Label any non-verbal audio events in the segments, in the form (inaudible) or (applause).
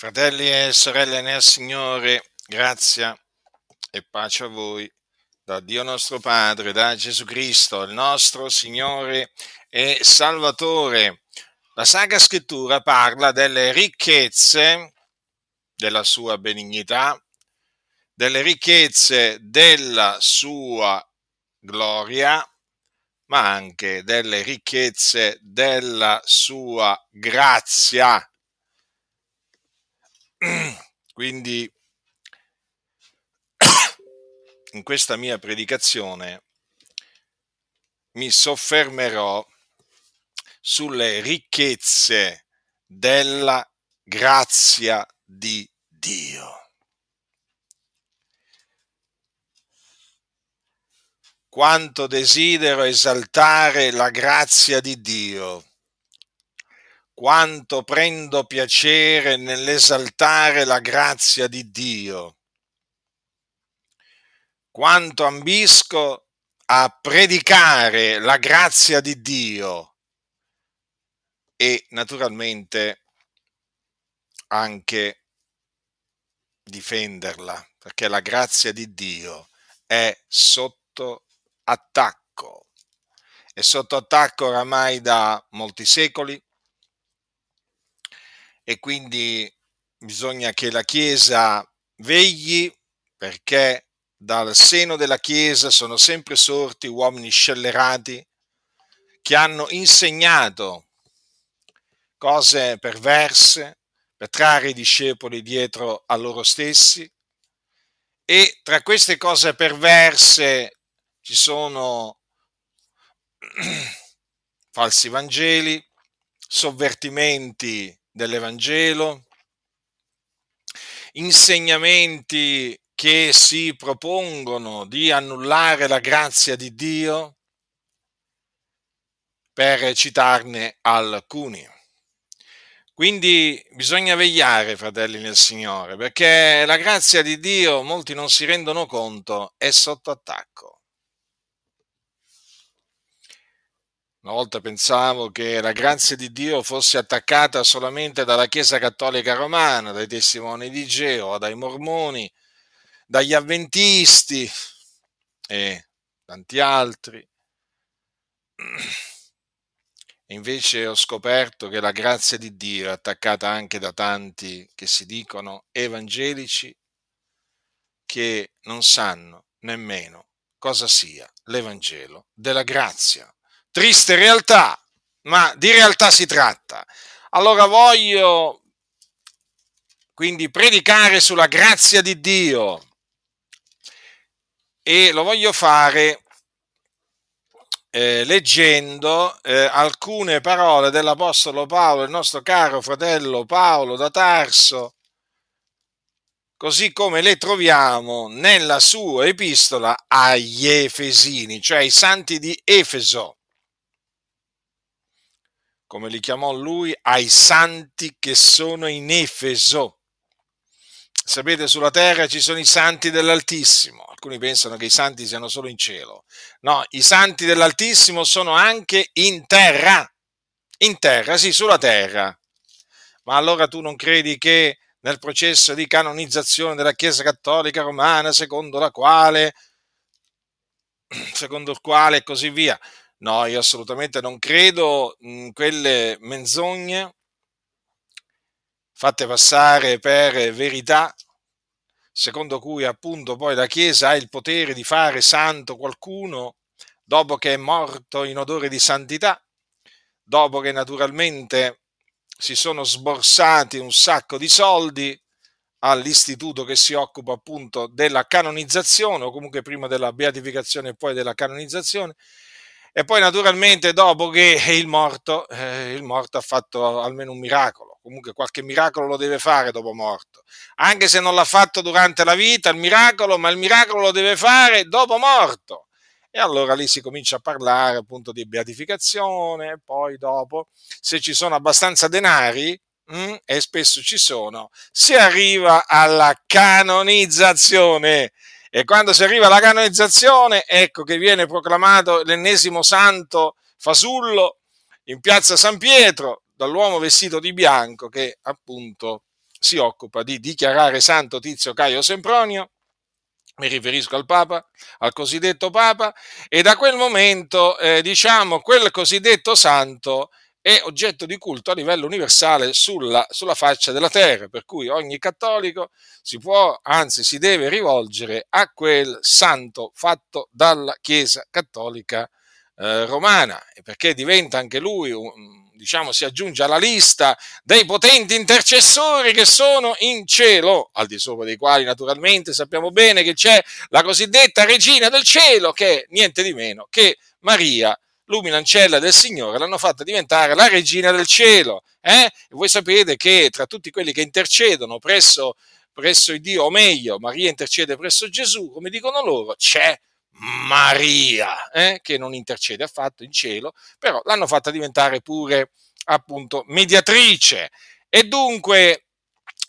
Fratelli e sorelle nel Signore, grazia e pace a voi da Dio nostro Padre, da Gesù Cristo, il nostro Signore e Salvatore. La Sacra Scrittura parla delle ricchezze della sua benignità, delle ricchezze della sua gloria, ma anche delle ricchezze della sua grazia quindi (coughs) in questa mia predicazione mi soffermerò sulle ricchezze della grazia di Dio. Quanto desidero esaltare la grazia di Dio quanto prendo piacere nell'esaltare la grazia di Dio, quanto ambisco a predicare la grazia di Dio e naturalmente anche difenderla, perché la grazia di Dio è sotto attacco. È sotto attacco oramai da molti secoli, e quindi bisogna che la Chiesa vegli perché dal seno della Chiesa sono sempre sorti uomini scellerati che hanno insegnato cose perverse per trarre i discepoli dietro a loro stessi. E tra queste cose perverse ci sono (clears throat) falsi vangeli, sovvertimenti dell'Evangelo, insegnamenti che si propongono di annullare la grazia di Dio, per citarne alcuni. Quindi bisogna vegliare, fratelli nel Signore, perché la grazia di Dio, molti non si rendono conto, è sotto attacco. Una volta pensavo che la grazia di Dio fosse attaccata solamente dalla Chiesa Cattolica Romana, dai testimoni di Geo, dai mormoni, dagli avventisti e tanti altri. Invece ho scoperto che la grazia di Dio è attaccata anche da tanti che si dicono evangelici che non sanno nemmeno cosa sia l'Evangelo della grazia triste realtà, ma di realtà si tratta. Allora voglio quindi predicare sulla grazia di Dio e lo voglio fare eh, leggendo eh, alcune parole dell'Apostolo Paolo, il nostro caro fratello Paolo da Tarso, così come le troviamo nella sua epistola agli Efesini, cioè ai santi di Efeso come li chiamò lui, ai santi che sono in Efeso. Sapete, sulla terra ci sono i santi dell'Altissimo. Alcuni pensano che i santi siano solo in cielo. No, i santi dell'Altissimo sono anche in terra. In terra, sì, sulla terra. Ma allora tu non credi che nel processo di canonizzazione della Chiesa Cattolica Romana, secondo la quale, secondo il quale e così via, No, io assolutamente non credo in quelle menzogne fatte passare per verità, secondo cui appunto poi la Chiesa ha il potere di fare santo qualcuno dopo che è morto in odore di santità, dopo che naturalmente si sono sborsati un sacco di soldi all'istituto che si occupa appunto della canonizzazione o comunque prima della beatificazione e poi della canonizzazione e poi naturalmente dopo che il morto, eh, il morto ha fatto almeno un miracolo, comunque qualche miracolo lo deve fare dopo morto, anche se non l'ha fatto durante la vita il miracolo, ma il miracolo lo deve fare dopo morto. E allora lì si comincia a parlare appunto di beatificazione, poi dopo, se ci sono abbastanza denari, mm, e spesso ci sono, si arriva alla canonizzazione e quando si arriva alla canonizzazione, ecco che viene proclamato l'ennesimo santo fasullo in piazza San Pietro dall'uomo vestito di bianco che appunto si occupa di dichiarare santo Tizio Caio Sempronio, mi riferisco al Papa, al cosiddetto Papa, e da quel momento, eh, diciamo, quel cosiddetto santo è oggetto di culto a livello universale sulla, sulla, faccia della terra, per cui ogni cattolico si può, anzi si deve rivolgere a quel santo fatto dalla Chiesa cattolica eh, romana, perché diventa anche lui diciamo, si aggiunge alla lista dei potenti intercessori che sono in cielo, al di sopra dei quali naturalmente sappiamo bene che c'è la cosiddetta regina del cielo, che è niente di meno che Maria, l'uminancella del Signore, l'hanno fatta diventare la regina del cielo. Eh? E voi sapete che tra tutti quelli che intercedono presso, presso il Dio, o meglio, Maria intercede presso Gesù, come dicono loro, c'è Maria, eh, che non intercede affatto in cielo, però l'hanno fatta diventare pure appunto mediatrice. E dunque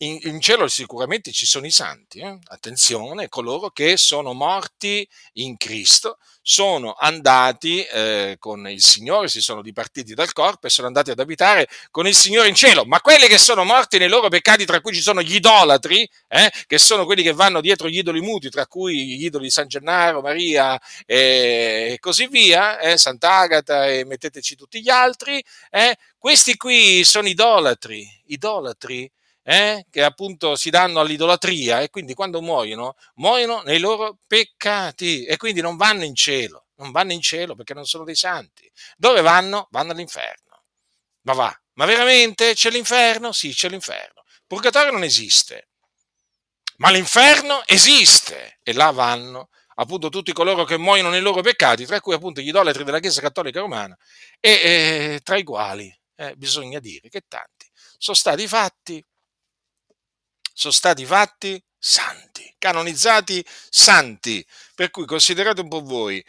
in, in cielo sicuramente ci sono i santi, eh? attenzione, coloro che sono morti in Cristo, sono andati eh, con il Signore, si sono dipartiti dal corpo e sono andati ad abitare con il Signore in cielo, ma quelli che sono morti nei loro peccati, tra cui ci sono gli idolatri, eh, che sono quelli che vanno dietro gli idoli muti, tra cui gli idoli di San Gennaro, Maria e, e così via, eh, Sant'Agata e metteteci tutti gli altri, eh, questi qui sono idolatri, idolatri eh, che appunto si danno all'idolatria e quindi quando muoiono, muoiono nei loro peccati e quindi non vanno in cielo, non vanno in cielo perché non sono dei santi. Dove vanno? Vanno all'inferno. Ma va, ma veramente c'è l'inferno? Sì, c'è l'inferno. Purgatorio non esiste, ma l'inferno esiste e là vanno appunto tutti coloro che muoiono nei loro peccati, tra cui appunto gli idolatri della Chiesa Cattolica Romana e eh, tra i quali eh, bisogna dire che tanti sono stati fatti sono stati fatti santi, canonizzati santi. Per cui considerate un po' voi.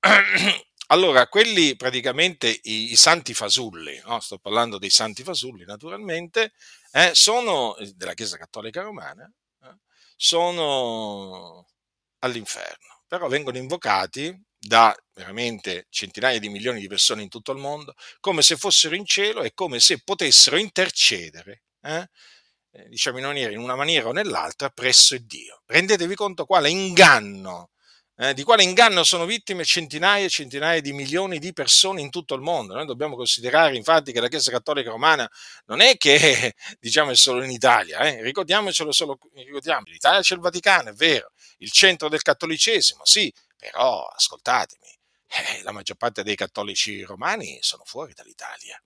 (clears throat) Allora, quelli praticamente i, i santi fasulli, no? sto parlando dei santi fasulli naturalmente, eh, sono della Chiesa Cattolica Romana, eh, sono all'inferno, però vengono invocati da veramente centinaia di milioni di persone in tutto il mondo come se fossero in cielo e come se potessero intercedere eh, eh, diciamo in, maniera, in una maniera o nell'altra presso Dio. Rendetevi conto quale inganno, eh, di quale inganno sono vittime centinaia e centinaia di milioni di persone in tutto il mondo. Noi dobbiamo considerare infatti che la Chiesa Cattolica Romana non è che (laughs) diciamo è solo in Italia, eh? ricordiamocelo solo, ricordiamo, in Italia c'è il Vaticano, è vero, il centro del cattolicesimo, sì, però ascoltatemi, eh, la maggior parte dei cattolici romani sono fuori dall'Italia.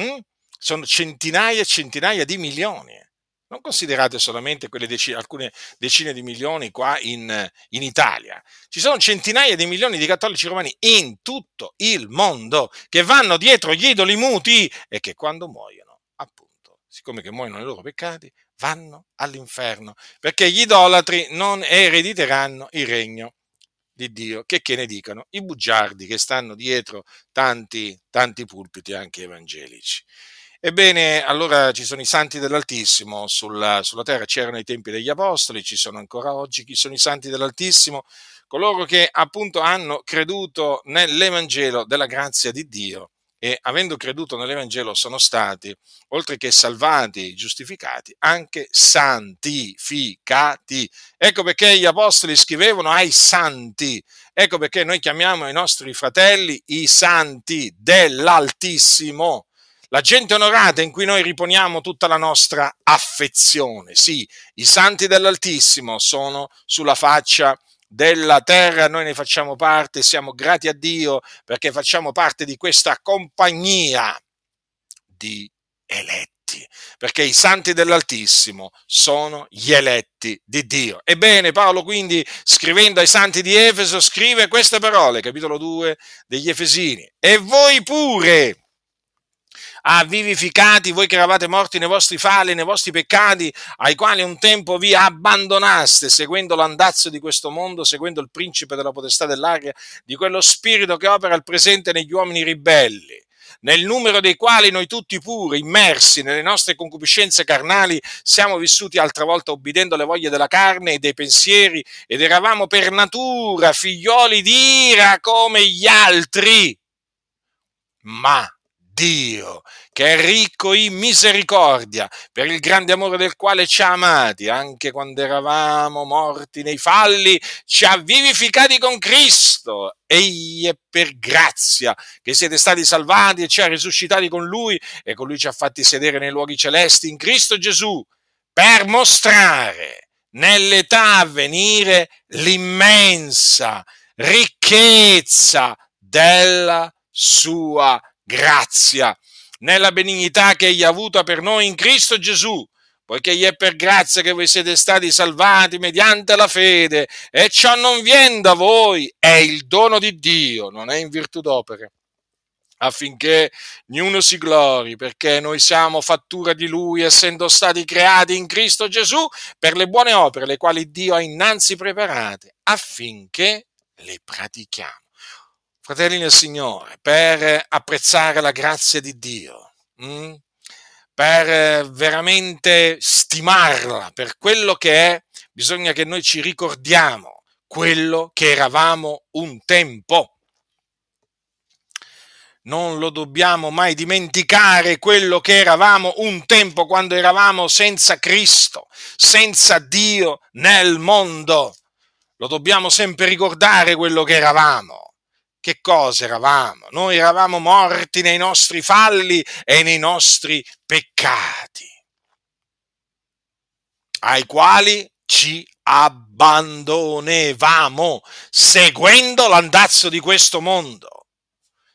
Mm? Sono centinaia e centinaia di milioni non considerate solamente quelle decine, alcune decine di milioni qua in, in, Italia. Ci sono centinaia di milioni di cattolici romani in tutto il mondo che vanno dietro gli idoli muti e che quando muoiono, appunto, siccome che muoiono nei loro peccati, vanno all'inferno, perché gli idolatri non erediteranno il regno di Dio, che, che ne dicano i bugiardi che stanno dietro tanti, tanti pulpiti anche evangelici. Ebbene, allora ci sono i santi dell'Altissimo sulla, sulla terra, c'erano i tempi degli Apostoli, ci sono ancora oggi. Chi sono i santi dell'Altissimo? Coloro che appunto hanno creduto nell'Evangelo della grazia di Dio e avendo creduto nell'Evangelo sono stati, oltre che salvati, giustificati, anche santificati. Ecco perché gli apostoli scrivevano ai santi, ecco perché noi chiamiamo i nostri fratelli i santi dell'Altissimo la gente onorata in cui noi riponiamo tutta la nostra affezione. Sì, i santi dell'Altissimo sono sulla faccia della terra, noi ne facciamo parte, siamo grati a Dio perché facciamo parte di questa compagnia di eletti, perché i santi dell'Altissimo sono gli eletti di Dio. Ebbene, Paolo quindi, scrivendo ai santi di Efeso, scrive queste parole, capitolo 2 degli Efesini, e voi pure, ha vivificati voi che eravate morti nei vostri falli, nei vostri peccati, ai quali un tempo vi abbandonaste, seguendo l'andazzo di questo mondo, seguendo il principe della potestà dell'aria, di quello spirito che opera al presente negli uomini ribelli nel numero dei quali noi tutti pure, immersi nelle nostre concupiscenze carnali, siamo vissuti altra volta obbedendo alle voglie della carne e dei pensieri ed eravamo per natura figlioli di ira come gli altri. Ma Dio, che è ricco in misericordia, per il grande amore del quale ci ha amati, anche quando eravamo morti nei falli, ci ha vivificati con Cristo. Egli è per grazia che siete stati salvati e ci ha risuscitati con Lui e con Lui ci ha fatti sedere nei luoghi celesti in Cristo Gesù, per mostrare nell'età a venire l'immensa ricchezza della sua grazia, nella benignità che egli ha avuta per noi in Cristo Gesù, poiché gli è per grazia che voi siete stati salvati mediante la fede, e ciò non viene da voi, è il dono di Dio, non è in virtù d'opere affinché niuno si glori, perché noi siamo fattura di Lui, essendo stati creati in Cristo Gesù per le buone opere, le quali Dio ha innanzi preparate, affinché le pratichiamo fratelli nel Signore, per apprezzare la grazia di Dio? Mm? per veramente stimarla per quello che è, bisogna che noi ci ricordiamo quello che eravamo un tempo. Non lo dobbiamo mai dimenticare quello che eravamo un tempo quando eravamo senza Cristo, senza Dio nel mondo. Lo dobbiamo sempre ricordare quello che eravamo che cosa eravamo? Noi eravamo morti nei nostri falli e nei nostri peccati, ai quali ci abbandonevamo, seguendo l'andazzo di questo mondo,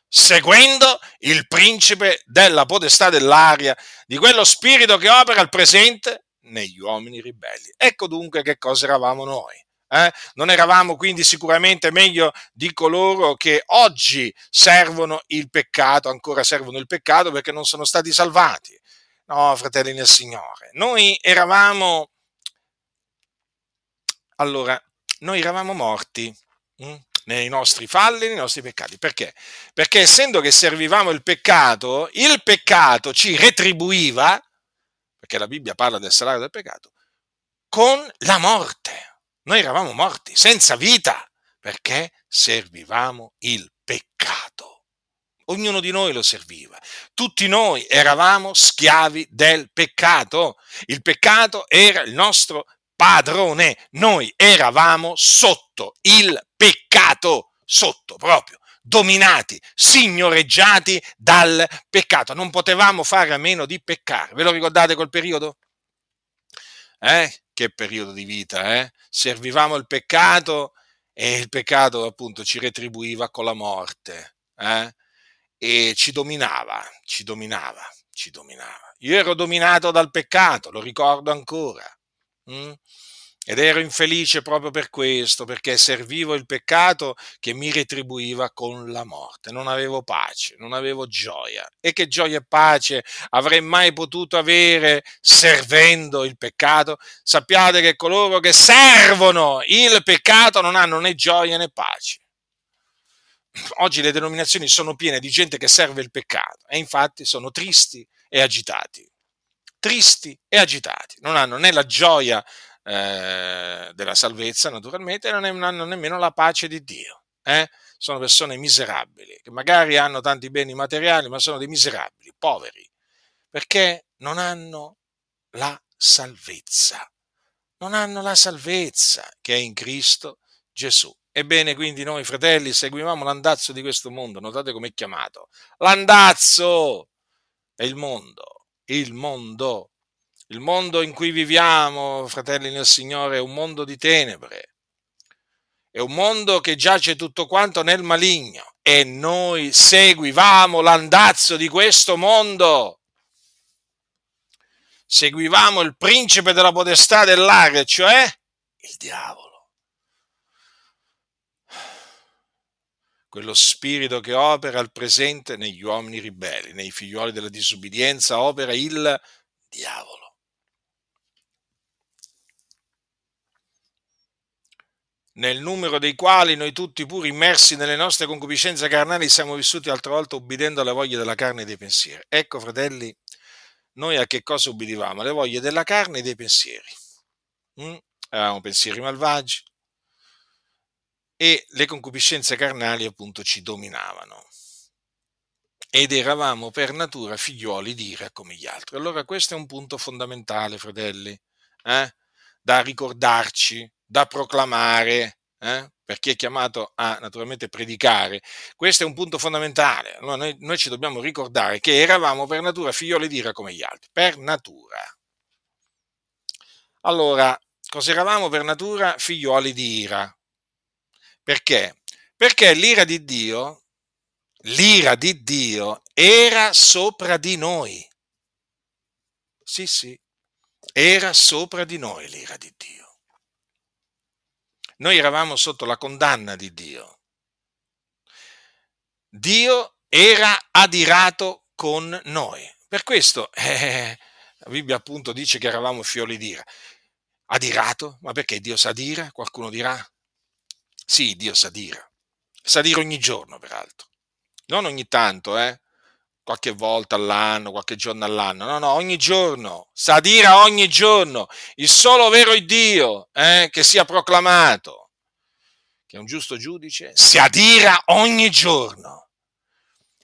seguendo il principe della potestà dell'aria, di quello spirito che opera al presente negli uomini ribelli. Ecco dunque che cosa eravamo noi. Eh? Non eravamo quindi sicuramente meglio di coloro che oggi servono il peccato, ancora servono il peccato perché non sono stati salvati. No, fratelli nel Signore, noi eravamo, allora, noi eravamo morti hm? nei nostri falli, nei nostri peccati. Perché? Perché essendo che servivamo il peccato, il peccato ci retribuiva, perché la Bibbia parla del salario del peccato, con la morte noi eravamo morti, senza vita, perché servivamo il peccato. Ognuno di noi lo serviva. Tutti noi eravamo schiavi del peccato. Il peccato era il nostro padrone. Noi eravamo sotto il peccato, sotto proprio dominati, signoreggiati dal peccato. Non potevamo fare a meno di peccare. Ve lo ricordate quel periodo? Eh? Che periodo di vita, eh? Servivamo il peccato e il peccato appunto ci retribuiva con la morte, eh? E ci dominava, ci dominava, ci dominava. Io ero dominato dal peccato, lo ricordo ancora. Mm? Ed ero infelice proprio per questo, perché servivo il peccato che mi retribuiva con la morte. Non avevo pace, non avevo gioia. E che gioia e pace avrei mai potuto avere servendo il peccato? Sappiate che coloro che servono il peccato non hanno né gioia né pace. Oggi le denominazioni sono piene di gente che serve il peccato e infatti sono tristi e agitati. Tristi e agitati, non hanno né la gioia eh, della salvezza, naturalmente, non, non hanno nemmeno la pace di Dio. Eh? Sono persone miserabili, che magari hanno tanti beni materiali, ma sono dei miserabili, poveri, perché non hanno la salvezza. Non hanno la salvezza che è in Cristo Gesù. Ebbene, quindi noi fratelli seguivamo l'andazzo di questo mondo, notate come è chiamato. L'andazzo è il mondo, il mondo il mondo in cui viviamo, fratelli nel Signore, è un mondo di tenebre. È un mondo che giace tutto quanto nel maligno e noi seguivamo l'andazzo di questo mondo. Seguivamo il principe della potestà dell'aria, cioè il diavolo. quello spirito che opera al presente negli uomini ribelli, nei figlioli della disubbidienza, opera il diavolo. Nel numero dei quali noi tutti pur immersi nelle nostre concupiscenze carnali siamo vissuti altre volte ubbidendo alle voglie della carne e dei pensieri. Ecco, fratelli, noi a che cosa ubbidivamo? Alle voglie della carne e dei pensieri. Mm? Avevamo pensieri malvagi e le concupiscenze carnali appunto ci dominavano. ed eravamo per natura figlioli di ira come gli altri. Allora questo è un punto fondamentale, fratelli, eh? da ricordarci, da proclamare, eh? per chi è chiamato a naturalmente predicare. Questo è un punto fondamentale. Allora noi, noi ci dobbiamo ricordare che eravamo per natura figlioli di ira come gli altri, per natura. Allora, cosa eravamo per natura? Figlioli di ira. Perché? Perché l'ira di Dio l'ira di Dio era sopra di noi. Sì, sì, era sopra di noi l'ira di Dio. Noi eravamo sotto la condanna di Dio. Dio era adirato con noi. Per questo (laughs) eh, la Bibbia appunto dice che eravamo fioli d'ira. Adirato? Ma perché Dio sa dire? Qualcuno dirà? Sì, Dio sa dire. Sa dire ogni giorno, peraltro non ogni tanto, eh? Qualche volta all'anno, qualche giorno all'anno, no, no, ogni giorno, Sadira ogni giorno, il solo vero Dio eh, che sia proclamato, che è un giusto giudice, si adira ogni giorno.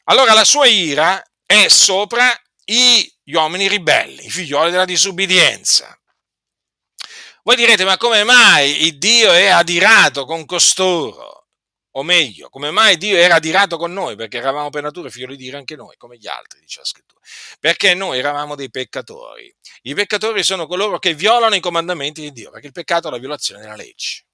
Allora la sua ira è sopra gli uomini ribelli, i figlioli della disubbidienza. Voi direte, ma come mai il Dio è adirato con costoro? O meglio, come mai Dio era adirato con noi, perché eravamo per natura figlioli di Dio anche noi, come gli altri, dice la scrittura, perché noi eravamo dei peccatori. I peccatori sono coloro che violano i comandamenti di Dio, perché il peccato è la violazione della legge.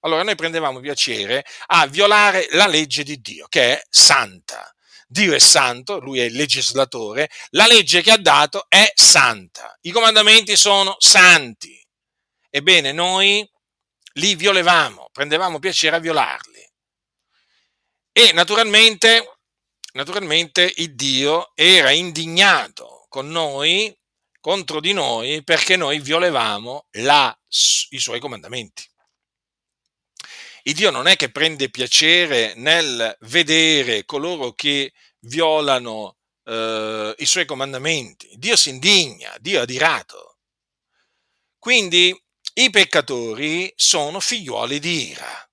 Allora noi prendevamo piacere a violare la legge di Dio, che è santa. Dio è santo, lui è il legislatore, la legge che ha dato è santa, i comandamenti sono santi. Ebbene, noi li violevamo, prendevamo piacere a violarli. E naturalmente, naturalmente il Dio era indignato con noi, contro di noi, perché noi violevamo la, i suoi comandamenti. Il Dio non è che prende piacere nel vedere coloro che violano eh, i suoi comandamenti. Dio si indigna, Dio è adirato. Quindi i peccatori sono figliuoli di ira.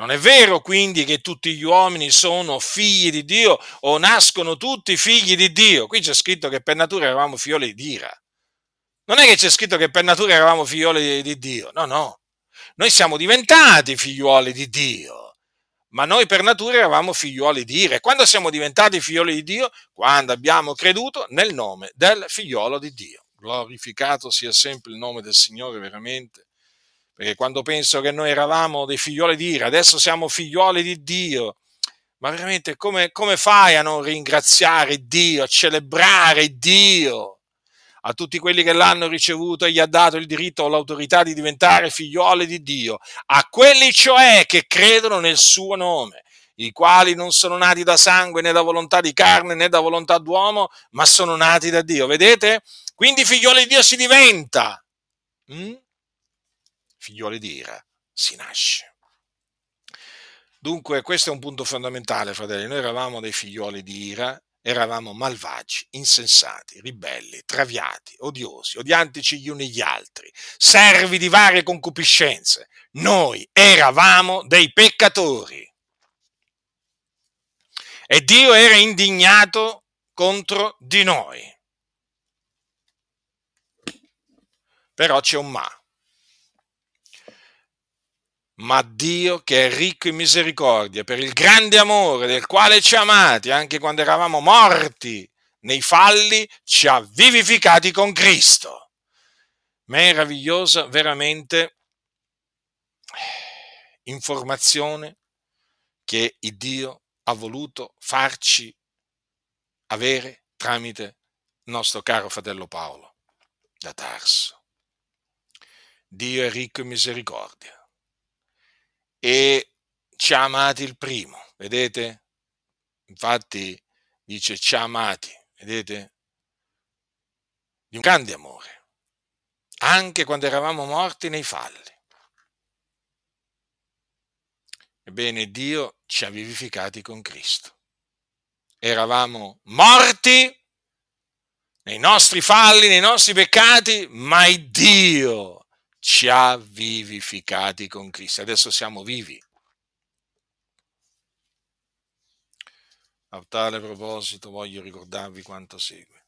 Non è vero quindi che tutti gli uomini sono figli di Dio o nascono tutti figli di Dio. Qui c'è scritto che per natura eravamo figlioli di ira. Non è che c'è scritto che per natura eravamo figlioli di Dio. No, no. Noi siamo diventati figlioli di Dio. Ma noi per natura eravamo figlioli di ira. E quando siamo diventati figlioli di Dio? Quando abbiamo creduto nel nome del figliolo di Dio. Glorificato sia sempre il nome del Signore veramente perché quando penso che noi eravamo dei figlioli di ira, adesso siamo figlioli di Dio, ma veramente come, come fai a non ringraziare Dio, a celebrare Dio? A tutti quelli che l'hanno ricevuto e gli ha dato il diritto o l'autorità di diventare figlioli di Dio, a quelli cioè che credono nel suo nome, i quali non sono nati da sangue né da volontà di carne né da volontà d'uomo, ma sono nati da Dio. Vedete? Quindi figlioli di Dio si diventa. Mm? Figlioli di ira, si nasce. Dunque questo è un punto fondamentale, fratelli. Noi eravamo dei figlioli di ira, eravamo malvagi, insensati, ribelli, traviati, odiosi, odiantici gli uni gli altri, servi di varie concupiscenze. Noi eravamo dei peccatori. E Dio era indignato contro di noi. Però c'è un ma ma Dio che è ricco in misericordia, per il grande amore del quale ci ha amati, anche quando eravamo morti nei falli, ci ha vivificati con Cristo. Meravigliosa veramente informazione che il Dio ha voluto farci avere tramite il nostro caro fratello Paolo da Tarso. Dio è ricco in misericordia e ci ha amati il primo, vedete? Infatti dice ci ha amati, vedete? Di un grande amore, anche quando eravamo morti nei falli. Ebbene, Dio ci ha vivificati con Cristo. Eravamo morti nei nostri falli, nei nostri peccati, ma Dio ci ha vivificati con Cristo. Adesso siamo vivi. A tale proposito voglio ricordarvi quanto segue.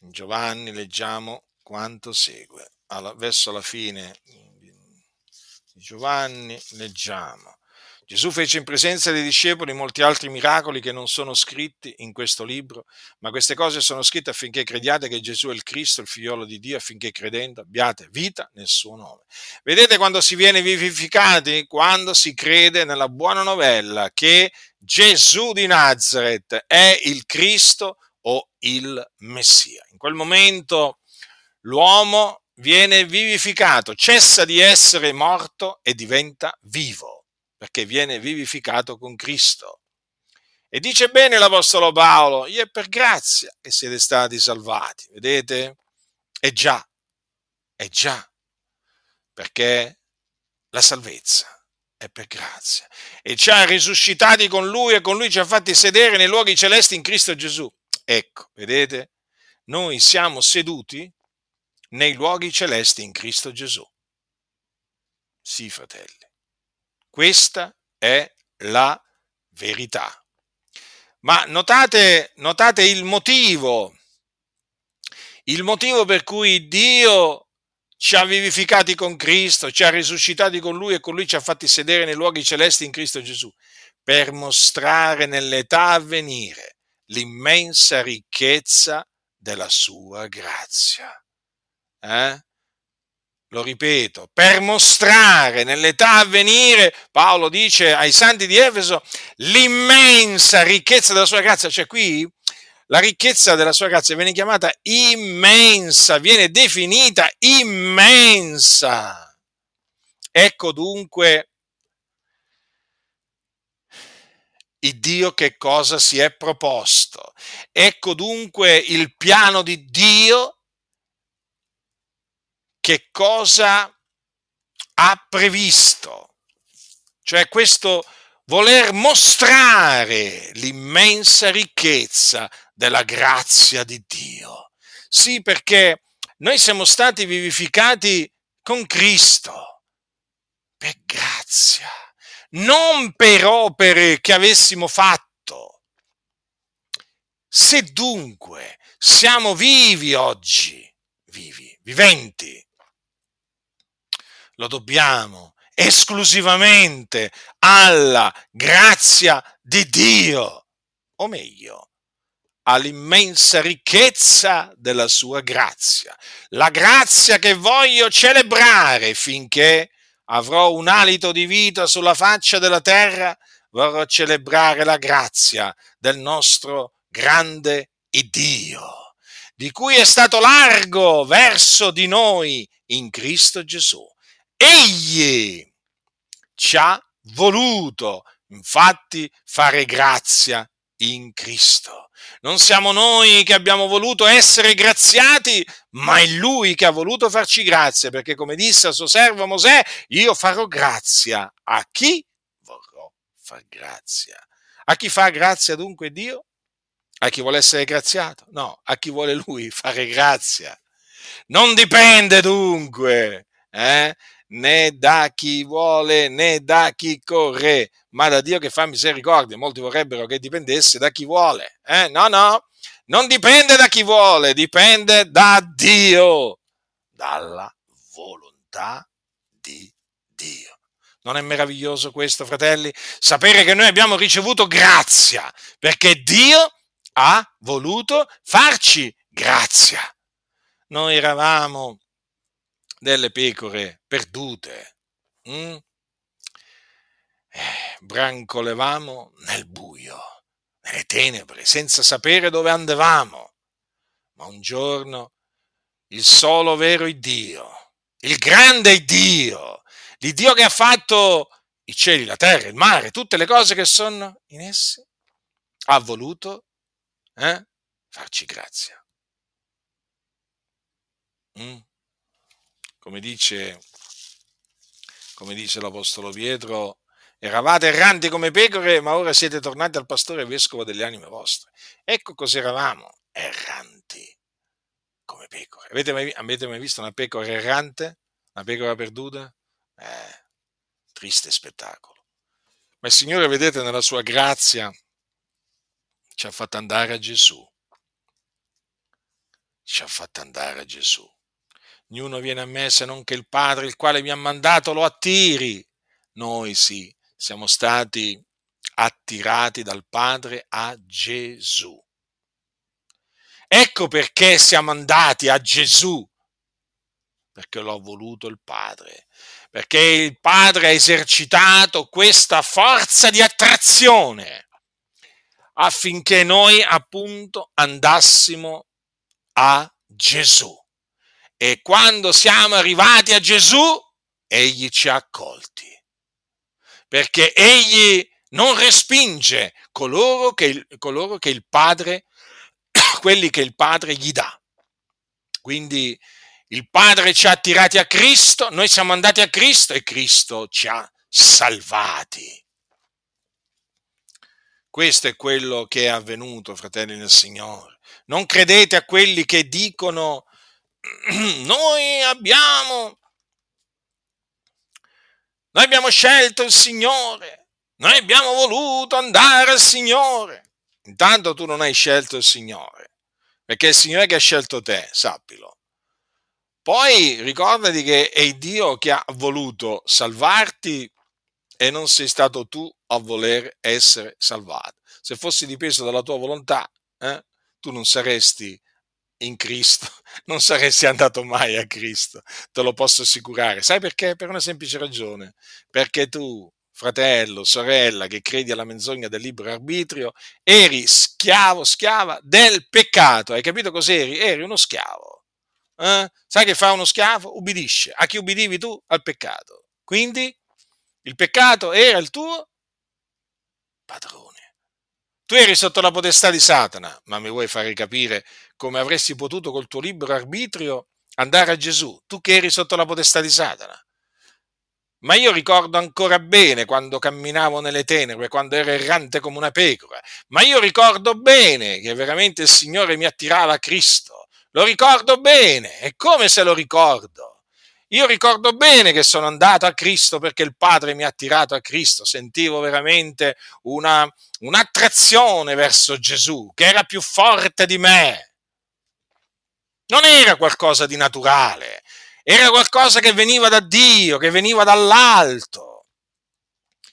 In Giovanni leggiamo quanto segue. Alla, verso la fine di Giovanni leggiamo Gesù fece in presenza dei discepoli molti altri miracoli che non sono scritti in questo libro, ma queste cose sono scritte affinché crediate che Gesù è il Cristo, il figliolo di Dio, affinché credendo abbiate vita nel suo nome. Vedete quando si viene vivificati? Quando si crede nella buona novella che Gesù di Nazareth è il Cristo o il Messia. In quel momento l'uomo viene vivificato, cessa di essere morto e diventa vivo perché viene vivificato con Cristo. E dice bene l'Apostolo Paolo, io è per grazia che siete stati salvati, vedete? E già, è già, perché la salvezza è per grazia. E ci ha risuscitati con lui e con lui ci ha fatti sedere nei luoghi celesti in Cristo Gesù. Ecco, vedete? Noi siamo seduti nei luoghi celesti in Cristo Gesù. Sì, fratelli. Questa è la verità. Ma notate, notate il motivo, il motivo per cui Dio ci ha vivificati con Cristo, ci ha risuscitati con Lui e con Lui ci ha fatti sedere nei luoghi celesti in Cristo Gesù, per mostrare nell'età a venire l'immensa ricchezza della sua grazia. Eh? Lo ripeto, per mostrare nell'età a venire, Paolo dice ai santi di Efeso, l'immensa ricchezza della sua grazia, cioè qui la ricchezza della sua grazia viene chiamata immensa, viene definita immensa. Ecco dunque il Dio che cosa si è proposto. Ecco dunque il piano di Dio che cosa ha previsto, cioè questo voler mostrare l'immensa ricchezza della grazia di Dio. Sì, perché noi siamo stati vivificati con Cristo per grazia, non per opere che avessimo fatto. Se dunque siamo vivi oggi, vivi, viventi, lo dobbiamo esclusivamente alla grazia di Dio, o meglio, all'immensa ricchezza della sua grazia. La grazia che voglio celebrare finché avrò un alito di vita sulla faccia della terra, vorrò celebrare la grazia del nostro grande Dio, di cui è stato largo verso di noi in Cristo Gesù egli ci ha voluto, infatti, fare grazia in Cristo. Non siamo noi che abbiamo voluto essere graziati, ma è Lui che ha voluto farci grazia, perché come disse al suo servo Mosè, io farò grazia a chi vorrò far grazia. A chi fa grazia dunque Dio? A chi vuole essere graziato? No, a chi vuole Lui fare grazia. Non dipende dunque eh, né da chi vuole né da chi corre, ma da Dio che fa misericordia. Molti vorrebbero che dipendesse da chi vuole. Eh? No, no, non dipende da chi vuole, dipende da Dio, dalla volontà di Dio. Non è meraviglioso questo, fratelli? Sapere che noi abbiamo ricevuto grazia, perché Dio ha voluto farci grazia. Noi eravamo delle pecore perdute. Mm? Eh, brancolevamo nel buio, nelle tenebre, senza sapere dove andavamo. Ma un giorno il solo vero Dio, il grande Dio, l'Iddio che ha fatto i cieli, la terra, il mare, tutte le cose che sono in essi, ha voluto eh, farci grazia. Mm? Come dice, come dice l'Apostolo Pietro, eravate erranti come pecore, ma ora siete tornati al pastore vescovo delle anime vostre. Ecco cos'eravamo, erranti come pecore. Avete mai, avete mai visto una pecora errante? Una pecora perduta? Eh, triste spettacolo. Ma il Signore, vedete, nella sua grazia ci ha fatto andare a Gesù. Ci ha fatto andare a Gesù. Ognuno viene a me se non che il Padre, il quale mi ha mandato, lo attiri. Noi sì, siamo stati attirati dal Padre a Gesù. Ecco perché siamo andati a Gesù, perché l'ho voluto il Padre, perché il Padre ha esercitato questa forza di attrazione affinché noi appunto andassimo a Gesù. E quando siamo arrivati a Gesù, egli ci ha accolti, perché egli non respinge coloro che, coloro che il Padre (coughs) quelli che il Padre gli dà. Quindi il Padre ci ha attirati a Cristo, noi siamo andati a Cristo e Cristo ci ha salvati. Questo è quello che è avvenuto, fratelli del Signore. Non credete a quelli che dicono (clears throat) noi abbiamo, noi abbiamo scelto il Signore, noi abbiamo voluto andare al Signore. Intanto tu non hai scelto il Signore, perché è il Signore che ha scelto te, sappilo. Poi ricordati che è Dio che ha voluto salvarti e non sei stato tu a voler essere salvato. Se fossi dipeso dalla tua volontà, eh, tu non saresti in Cristo, (laughs) non saresti andato mai a Cristo, te lo posso assicurare. Sai perché? Per una semplice ragione, perché tu fratello, sorella, che credi alla menzogna del libero arbitrio, eri schiavo, schiava del peccato. Hai capito cos'eri? Eri uno schiavo. Eh? Sai che fa uno schiavo? Ubbidisce. A chi ubbidivi tu? Al peccato. Quindi il peccato era il tuo padrone. Tu eri sotto la potestà di Satana, ma mi vuoi fare capire come avresti potuto col tuo libero arbitrio andare a Gesù? Tu che eri sotto la potestà di Satana. Ma io ricordo ancora bene quando camminavo nelle tenebre, quando ero errante come una pecora. Ma io ricordo bene che veramente il Signore mi attirava a Cristo. Lo ricordo bene. E come se lo ricordo? Io ricordo bene che sono andato a Cristo perché il Padre mi ha attirato a Cristo. Sentivo veramente una, un'attrazione verso Gesù che era più forte di me. Non era qualcosa di naturale, era qualcosa che veniva da Dio, che veniva dall'alto.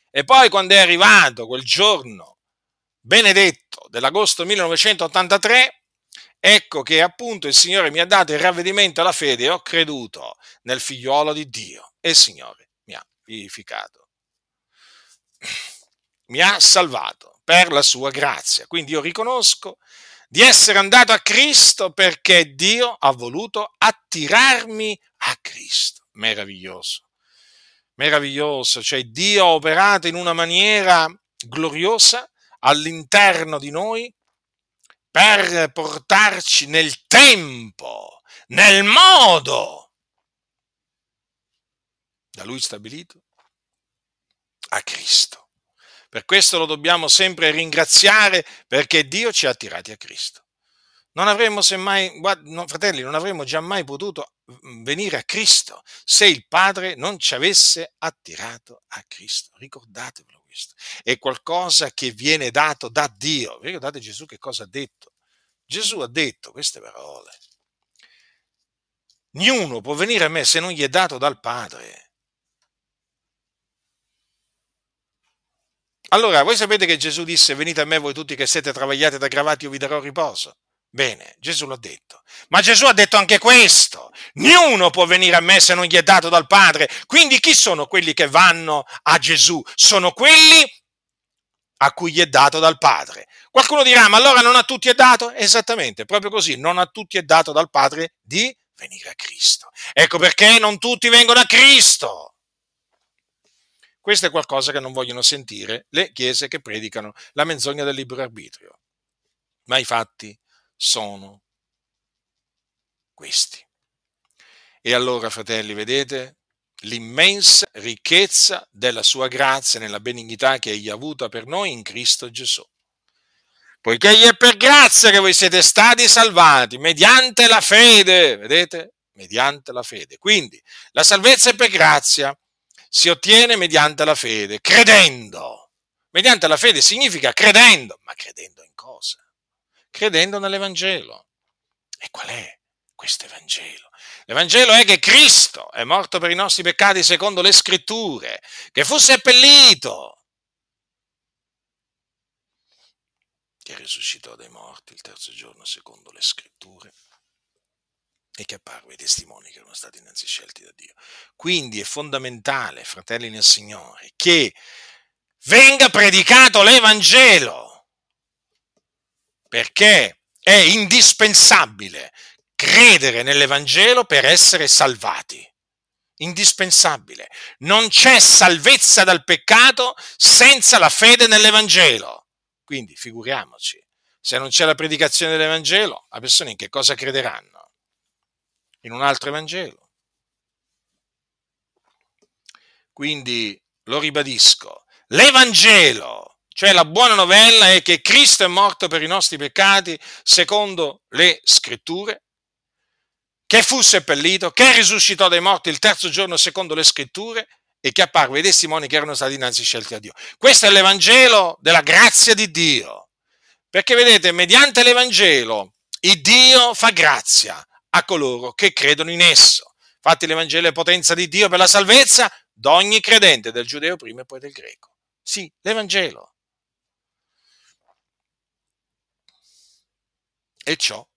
E poi quando è arrivato quel giorno benedetto dell'agosto 1983, ecco che appunto il Signore mi ha dato il ravvedimento alla fede e ho creduto nel figliuolo di Dio e il Signore mi ha vivificato. (clears throat) Mi ha salvato per la sua grazia. Quindi io riconosco di essere andato a Cristo perché Dio ha voluto attirarmi a Cristo. Meraviglioso, meraviglioso, cioè Dio ha operato in una maniera gloriosa all'interno di noi per portarci nel tempo, nel modo da Lui stabilito a Cristo. Per questo lo dobbiamo sempre ringraziare perché Dio ci ha attirati a Cristo. Non avremmo semmai, fratelli, non avremmo mai potuto venire a Cristo se il Padre non ci avesse attirato a Cristo. Ricordatevelo questo. È qualcosa che viene dato da Dio. Ricordate Gesù che cosa ha detto? Gesù ha detto queste parole. Niuno può venire a me se non gli è dato dal Padre. Allora, voi sapete che Gesù disse, venite a me voi tutti che siete travagliati ed aggravati, io vi darò riposo. Bene, Gesù l'ha detto. Ma Gesù ha detto anche questo. Niuno può venire a me se non gli è dato dal Padre. Quindi chi sono quelli che vanno a Gesù? Sono quelli a cui gli è dato dal Padre. Qualcuno dirà, ma allora non a tutti è dato? Esattamente, proprio così, non a tutti è dato dal Padre di venire a Cristo. Ecco perché non tutti vengono a Cristo. Questo è qualcosa che non vogliono sentire le chiese che predicano la menzogna del libero arbitrio. Ma i fatti sono questi. E allora, fratelli, vedete l'immensa ricchezza della sua grazia nella benignità che egli ha avuta per noi in Cristo Gesù. Poiché egli è per grazia che voi siete stati salvati, mediante la fede, vedete? Mediante la fede. Quindi la salvezza è per grazia si ottiene mediante la fede, credendo. Mediante la fede significa credendo, ma credendo? Credendo nell'Evangelo. E qual è questo Evangelo? L'Evangelo è che Cristo è morto per i nostri peccati secondo le scritture, che fu seppellito, che risuscitò dai morti il terzo giorno secondo le scritture e che apparve ai testimoni che erano stati innanzi scelti da Dio. Quindi è fondamentale, fratelli nel Signore, che venga predicato l'Evangelo, perché è indispensabile credere nell'Evangelo per essere salvati. Indispensabile. Non c'è salvezza dal peccato senza la fede nell'Evangelo. Quindi figuriamoci, se non c'è la predicazione dell'Evangelo, le persone in che cosa crederanno? In un altro Evangelo. Quindi lo ribadisco, l'Evangelo, cioè la buona novella è che Cristo è morto per i nostri peccati secondo le scritture che fu seppellito, che risuscitò dai morti il terzo giorno secondo le scritture e che apparve ai testimoni che erano stati innanzi scelti a Dio. Questo è l'Evangelo della grazia di Dio. Perché vedete, mediante l'Evangelo, il Dio fa grazia a coloro che credono in esso. Infatti l'Evangelo è potenza di Dio per la salvezza d'ogni credente, del giudeo prima e poi del greco. Sì, l'Evangelo. E ciò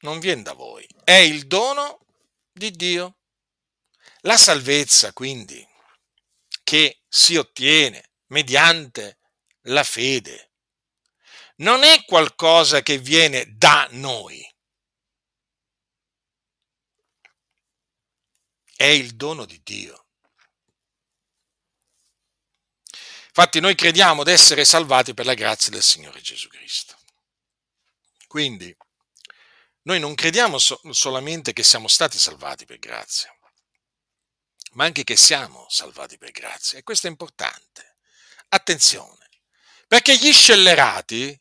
non viene da voi, è il dono di Dio. La salvezza, quindi, che si ottiene mediante la fede, non è qualcosa che viene da noi, è il dono di Dio. Infatti noi crediamo di essere salvati per la grazia del Signore Gesù Cristo. Quindi noi non crediamo so- solamente che siamo stati salvati per grazia, ma anche che siamo salvati per grazia. E questo è importante. Attenzione, perché gli scellerati,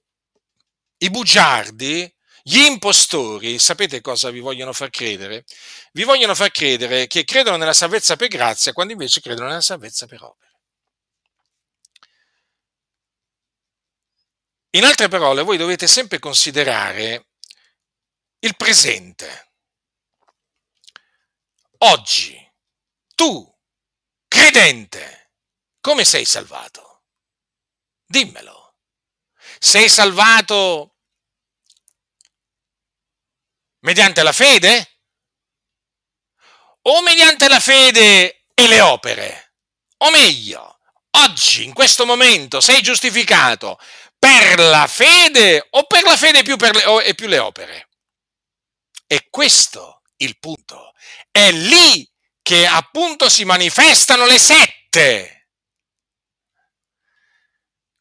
i bugiardi, gli impostori, sapete cosa vi vogliono far credere? Vi vogliono far credere che credono nella salvezza per grazia quando invece credono nella salvezza per opere. In altre parole, voi dovete sempre considerare il presente. Oggi, tu, credente, come sei salvato? Dimmelo. Sei salvato mediante la fede? O mediante la fede e le opere? O meglio, oggi, in questo momento, sei giustificato per la fede o per la fede più per le, e più le opere? E questo il punto. È lì che appunto si manifestano le sette.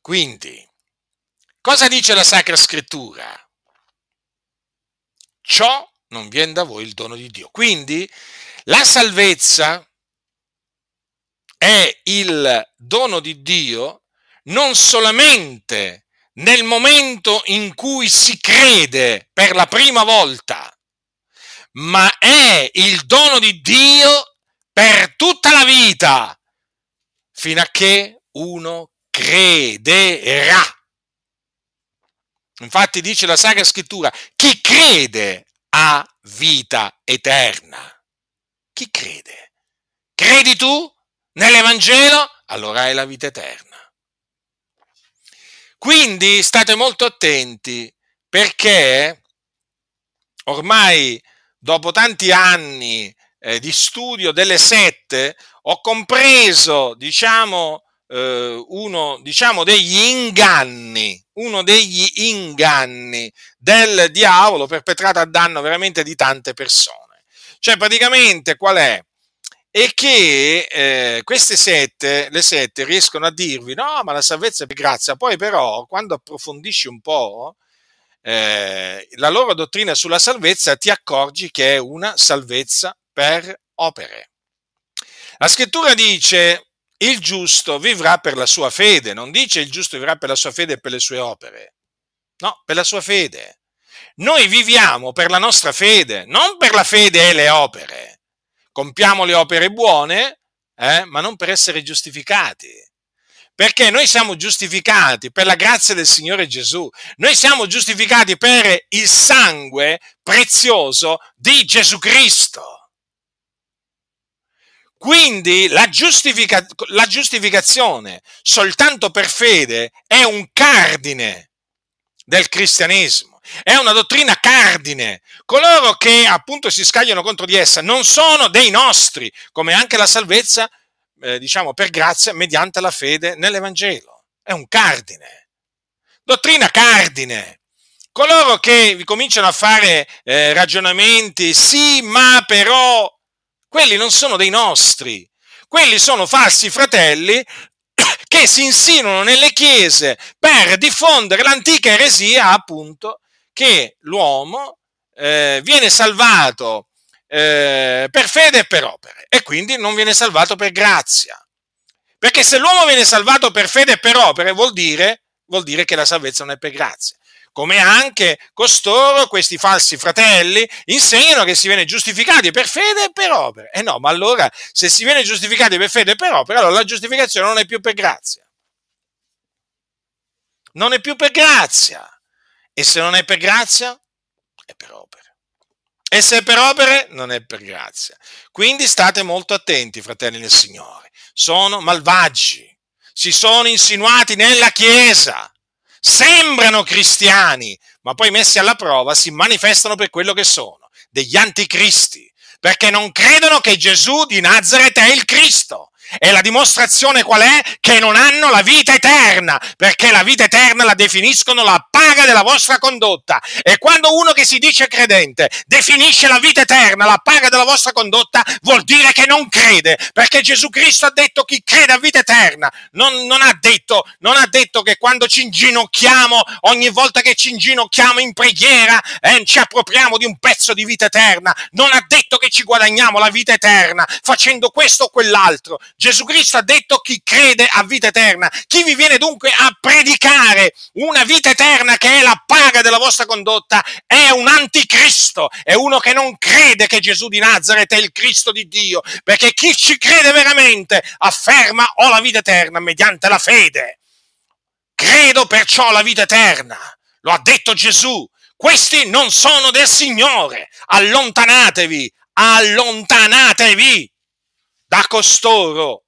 Quindi, cosa dice la Sacra Scrittura? Ciò non viene da voi il dono di Dio. Quindi la salvezza è il dono di Dio non solamente nel momento in cui si crede per la prima volta, ma è il dono di Dio per tutta la vita, fino a che uno crederà. Infatti dice la Sacra Scrittura, chi crede ha vita eterna. Chi crede? Credi tu nell'Evangelo? Allora hai la vita eterna. Quindi state molto attenti perché ormai dopo tanti anni eh, di studio delle sette, ho compreso, diciamo, eh, uno diciamo, degli inganni, uno degli inganni del diavolo perpetrato a danno veramente di tante persone. Cioè, praticamente qual è? E che eh, queste sette, le sette, riescono a dirvi: no, ma la salvezza è per grazia. Poi, però, quando approfondisci un po', eh, la loro dottrina sulla salvezza, ti accorgi che è una salvezza per opere. La scrittura dice il giusto vivrà per la sua fede, non dice il giusto vivrà per la sua fede e per le sue opere. No, per la sua fede. Noi viviamo per la nostra fede, non per la fede e le opere. Compiamo le opere buone, eh, ma non per essere giustificati. perché noi siamo giustificati per la grazia del Signore Gesù, noi siamo giustificati per il sangue prezioso di Gesù Cristo. Quindi la, giustifica- la giustificazione soltanto per fede è un cardine del cristianesimo, è una dottrina cardine. Coloro che appunto si scagliano contro di essa non sono dei nostri, come anche la salvezza eh, diciamo, per grazia mediante la fede nell'Evangelo. È un cardine. Dottrina cardine. Coloro che vi cominciano a fare eh, ragionamenti, sì, ma però, quelli non sono dei nostri. Quelli sono falsi fratelli che si insinuano nelle chiese per diffondere l'antica eresia, appunto, che l'uomo eh, viene salvato eh, per fede e per opere e quindi non viene salvato per grazia. Perché se l'uomo viene salvato per fede e per opere vuol dire, vuol dire che la salvezza non è per grazia. Come anche costoro, questi falsi fratelli, insegnano che si viene giustificati per fede e per opere. E eh no, ma allora se si viene giustificati per fede e per opere, allora la giustificazione non è più per grazia. Non è più per grazia. E se non è per grazia, è per opere. E se è per opere, non è per grazia. Quindi state molto attenti, fratelli del Signore. Sono malvagi, si sono insinuati nella Chiesa, sembrano cristiani, ma poi messi alla prova si manifestano per quello che sono, degli anticristi, perché non credono che Gesù di Nazareth è il Cristo. E la dimostrazione qual è? Che non hanno la vita eterna, perché la vita eterna la definiscono la paga della vostra condotta. E quando uno che si dice credente definisce la vita eterna la paga della vostra condotta, vuol dire che non crede, perché Gesù Cristo ha detto chi crede a vita eterna. Non, non, ha detto, non ha detto che quando ci inginocchiamo, ogni volta che ci inginocchiamo in preghiera, eh, ci appropriamo di un pezzo di vita eterna. Non ha detto che ci guadagniamo la vita eterna facendo questo o quell'altro. Gesù Cristo ha detto chi crede a vita eterna. Chi vi viene dunque a predicare una vita eterna che è la paga della vostra condotta è un anticristo, è uno che non crede che Gesù di Nazareth è il Cristo di Dio, perché chi ci crede veramente afferma ho la vita eterna mediante la fede. Credo perciò alla vita eterna. Lo ha detto Gesù. Questi non sono del Signore. Allontanatevi, allontanatevi da costoro.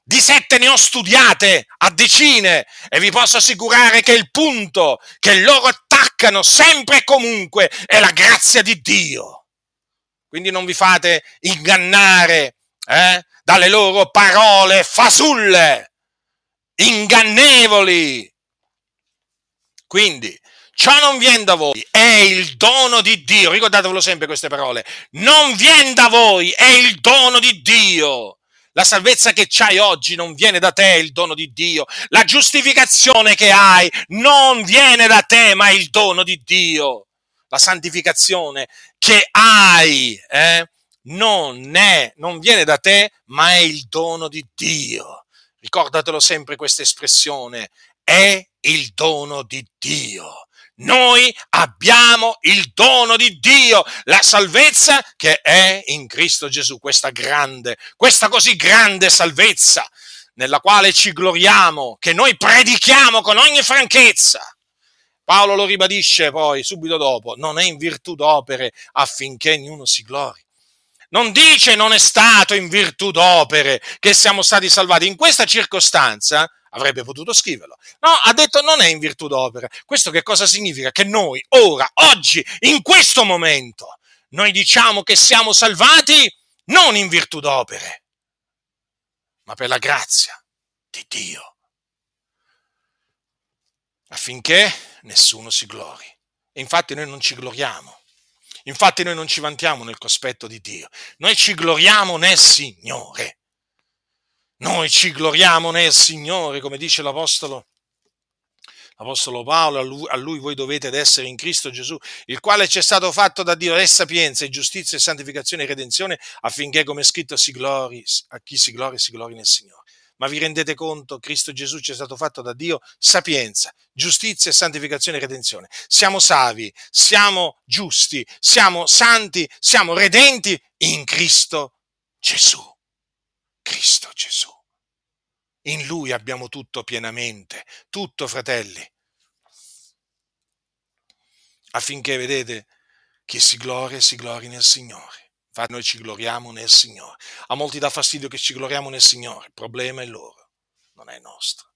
Di sette ne ho studiate a decine e vi posso assicurare che il punto che loro attaccano sempre e comunque è la grazia di Dio. Quindi non vi fate ingannare eh, dalle loro parole fasulle, ingannevoli. Quindi Ciò non viene da voi, è il dono di Dio. Ricordatevelo sempre queste parole. Non viene da voi, è il dono di Dio. La salvezza che hai oggi non viene da te, è il dono di Dio. La giustificazione che hai non viene da te, ma è il dono di Dio. La santificazione che hai eh, non, è, non viene da te, ma è il dono di Dio. Ricordatelo sempre questa espressione, è il dono di Dio. Noi abbiamo il dono di Dio, la salvezza che è in Cristo Gesù, questa grande, questa così grande salvezza nella quale ci gloriamo, che noi predichiamo con ogni franchezza. Paolo lo ribadisce poi subito dopo, non è in virtù d'opere affinché ognuno si glori. Non dice non è stato in virtù d'opere che siamo stati salvati. In questa circostanza avrebbe potuto scriverlo. No, ha detto non è in virtù d'opera. Questo che cosa significa? Che noi ora, oggi, in questo momento, noi diciamo che siamo salvati non in virtù d'opere, ma per la grazia di Dio, affinché nessuno si glori. E infatti noi non ci gloriamo. Infatti noi non ci vantiamo nel cospetto di Dio, noi ci gloriamo nel Signore. Noi ci gloriamo nel Signore, come dice l'Apostolo. L'Apostolo Paolo, a lui, a lui voi dovete essere in Cristo Gesù, il quale ci è stato fatto da Dio, è sapienza, e giustizia, e santificazione e redenzione, affinché, come è scritto, si glori, a chi si glori, si glori nel Signore. Ma vi rendete conto, Cristo Gesù ci è stato fatto da Dio sapienza, giustizia, santificazione e redenzione. Siamo savi, siamo giusti, siamo santi, siamo redenti in Cristo Gesù. Cristo Gesù. In Lui abbiamo tutto pienamente, tutto, fratelli. Affinché, vedete, chi si gloria, si glori nel Signore. Infatti noi ci gloriamo nel Signore. A molti dà fastidio che ci gloriamo nel Signore, il problema è loro, non è nostro.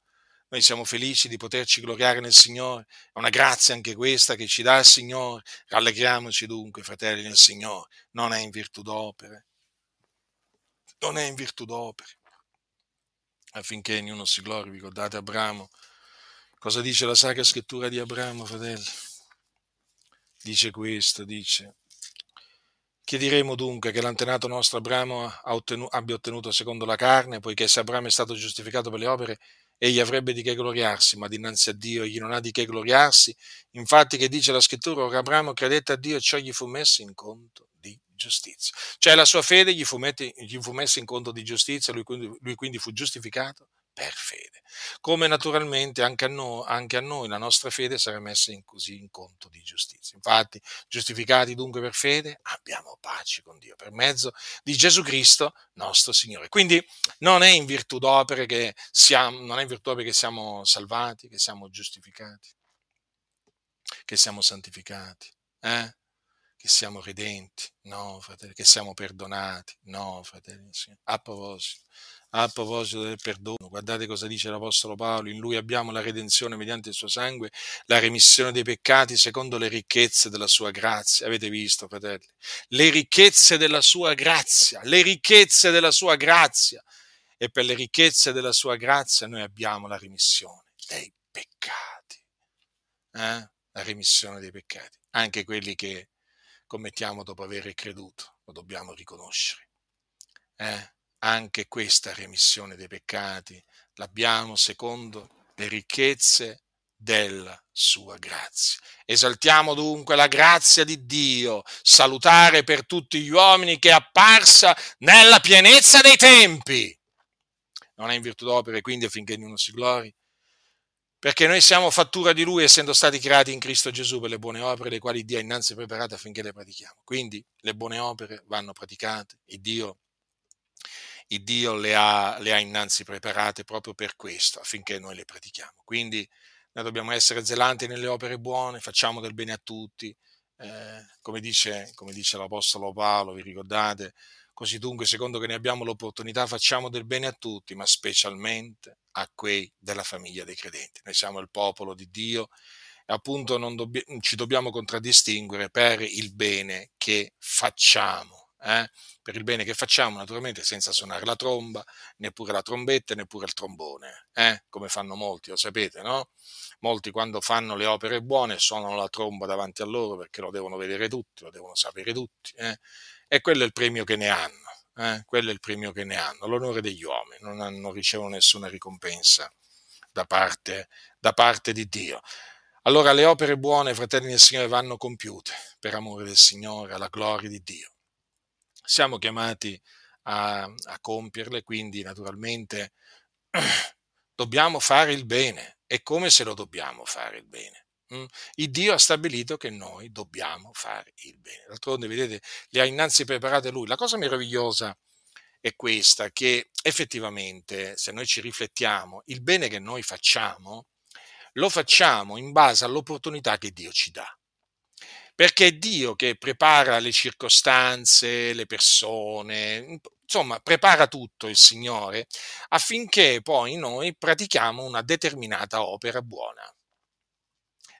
Noi siamo felici di poterci gloriare nel Signore, è una grazia anche questa che ci dà il Signore. Rallegriamoci dunque, fratelli, nel Signore, non è in virtù d'opere, non è in virtù d'opere, affinché ognuno si glori. Ricordate Abramo? Cosa dice la Sacra Scrittura di Abramo, fratelli? Dice questo, dice, che dunque che l'antenato nostro Abramo abbia ottenuto secondo la carne, poiché se Abramo è stato giustificato per le opere, egli avrebbe di che gloriarsi, ma dinanzi a Dio egli non ha di che gloriarsi. Infatti che dice la scrittura, ora Abramo credette a Dio e ciò gli fu messo in conto giustizia. Cioè la sua fede gli fu, metti, gli fu messa in conto di giustizia, lui quindi, lui quindi fu giustificato per fede. Come naturalmente anche a, noi, anche a noi la nostra fede sarà messa in, così in conto di giustizia. Infatti, giustificati dunque per fede, abbiamo pace con Dio per mezzo di Gesù Cristo, nostro Signore. Quindi non è in virtù d'opere che siamo, non è in virtù che siamo salvati, che siamo giustificati, che siamo santificati. Eh? Che siamo redenti, no, fratelli, che siamo perdonati, no, fratelli, a proposito, a proposito del perdono, guardate cosa dice l'Apostolo Paolo, in lui abbiamo la redenzione mediante il suo sangue, la remissione dei peccati secondo le ricchezze della sua grazia. Avete visto, fratelli? Le ricchezze della sua grazia, le ricchezze della sua grazia. E per le ricchezze della sua grazia noi abbiamo la remissione dei peccati. Eh? La remissione dei peccati, anche quelli che commettiamo dopo aver creduto, lo dobbiamo riconoscere. Eh? Anche questa remissione dei peccati l'abbiamo secondo le ricchezze della sua grazia. Esaltiamo dunque la grazia di Dio, salutare per tutti gli uomini che è apparsa nella pienezza dei tempi. Non è in virtù d'opere, quindi affinché ognuno si glori, perché noi siamo fattura di Lui essendo stati creati in Cristo Gesù per le buone opere, le quali Dio ha innanzi preparate affinché le pratichiamo. Quindi le buone opere vanno praticate, il Dio, il Dio le, ha, le ha innanzi preparate proprio per questo, affinché noi le pratichiamo. Quindi noi dobbiamo essere zelanti nelle opere buone, facciamo del bene a tutti, eh, come, dice, come dice l'Apostolo Paolo, vi ricordate? Così dunque, secondo che ne abbiamo l'opportunità, facciamo del bene a tutti, ma specialmente a quei della famiglia dei credenti. Noi siamo il popolo di Dio e appunto dobbi- ci dobbiamo contraddistinguere per il bene che facciamo. Eh? Per il bene che facciamo, naturalmente, senza suonare la tromba, neppure la trombetta, neppure il trombone, eh? come fanno molti, lo sapete, no? Molti quando fanno le opere buone suonano la tromba davanti a loro perché lo devono vedere tutti, lo devono sapere tutti. Eh? e quello è il premio che ne hanno. Eh? Quello è il premio che ne hanno, l'onore degli uomini, non, hanno, ricevono nessuna ricompensa da parte, da parte di Dio. Allora le opere buone, fratelli del Signore, vanno compiute per amore del Signore, alla gloria di Dio. Siamo chiamati a, a compierle, quindi naturalmente (clears throat) dobbiamo fare il bene. E come se lo dobbiamo fare il bene? Mm? Il Dio ha stabilito che noi dobbiamo fare il bene. D'altronde, vedete, le ha innanzi preparate Lui. La cosa meravigliosa è questa, che effettivamente, se noi ci riflettiamo, il bene che noi facciamo, lo facciamo in base all'opportunità che Dio ci dà. Perché è Dio che prepara le circostanze, le persone, insomma, prepara tutto il Signore affinché poi noi pratichiamo una determinata opera buona.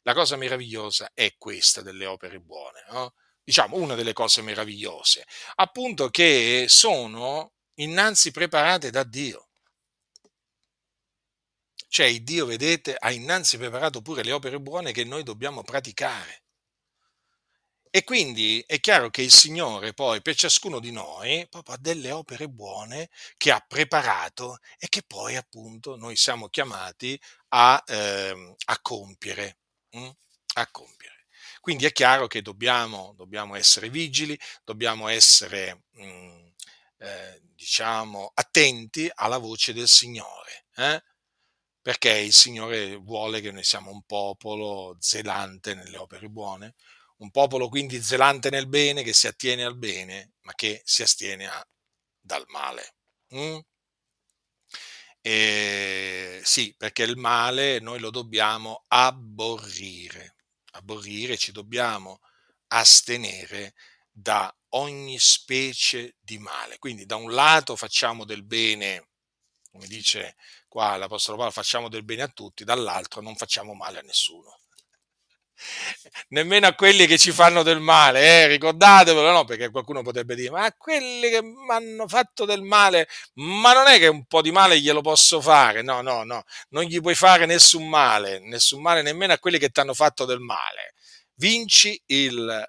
La cosa meravigliosa è questa delle opere buone, no? diciamo una delle cose meravigliose, appunto che sono innanzi preparate da Dio. Cioè il Dio, vedete, ha innanzi preparato pure le opere buone che noi dobbiamo praticare. E quindi è chiaro che il Signore poi per ciascuno di noi proprio ha delle opere buone che ha preparato e che poi appunto noi siamo chiamati a, eh, a compiere mm, a compiere. Quindi è chiaro che dobbiamo, dobbiamo essere vigili, dobbiamo essere, mh, mm, eh, diciamo, attenti alla voce del Signore, eh? perché il Signore vuole che noi siamo un popolo zelante nelle opere buone, un popolo quindi zelante nel bene, che si attiene al bene, ma che si astiene a, dal male. Mm? E sì, perché il male noi lo dobbiamo abborrire, abborrire, ci dobbiamo astenere da ogni specie di male. Quindi da un lato facciamo del bene, come dice qua l'Apostolo Paolo, facciamo del bene a tutti, dall'altro non facciamo male a nessuno nemmeno a quelli che ci fanno del male, eh? ricordatevelo, no? Perché qualcuno potrebbe dire, ma a quelli che mi hanno fatto del male, ma non è che un po' di male glielo posso fare, no, no, no, non gli puoi fare nessun male, nessun male nemmeno a quelli che ti hanno fatto del male. Vinci il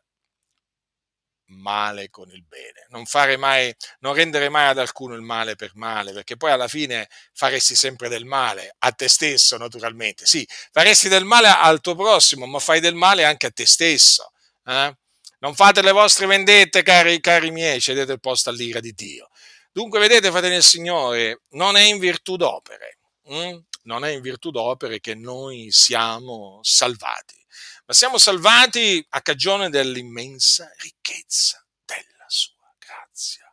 male con il bene, non fare mai, non rendere mai ad alcuno il male per male, perché poi alla fine faresti sempre del male a te stesso, naturalmente. Sì, faresti del male al tuo prossimo, ma fai del male anche a te stesso. Eh? Non fate le vostre vendette, cari, cari miei, cedete il posto all'ira di Dio. Dunque, vedete, fratelli del Signore, non è in virtù d'opere, hm? non è in virtù d'opere che noi siamo salvati ma siamo salvati a cagione dell'immensa ricchezza della sua grazia.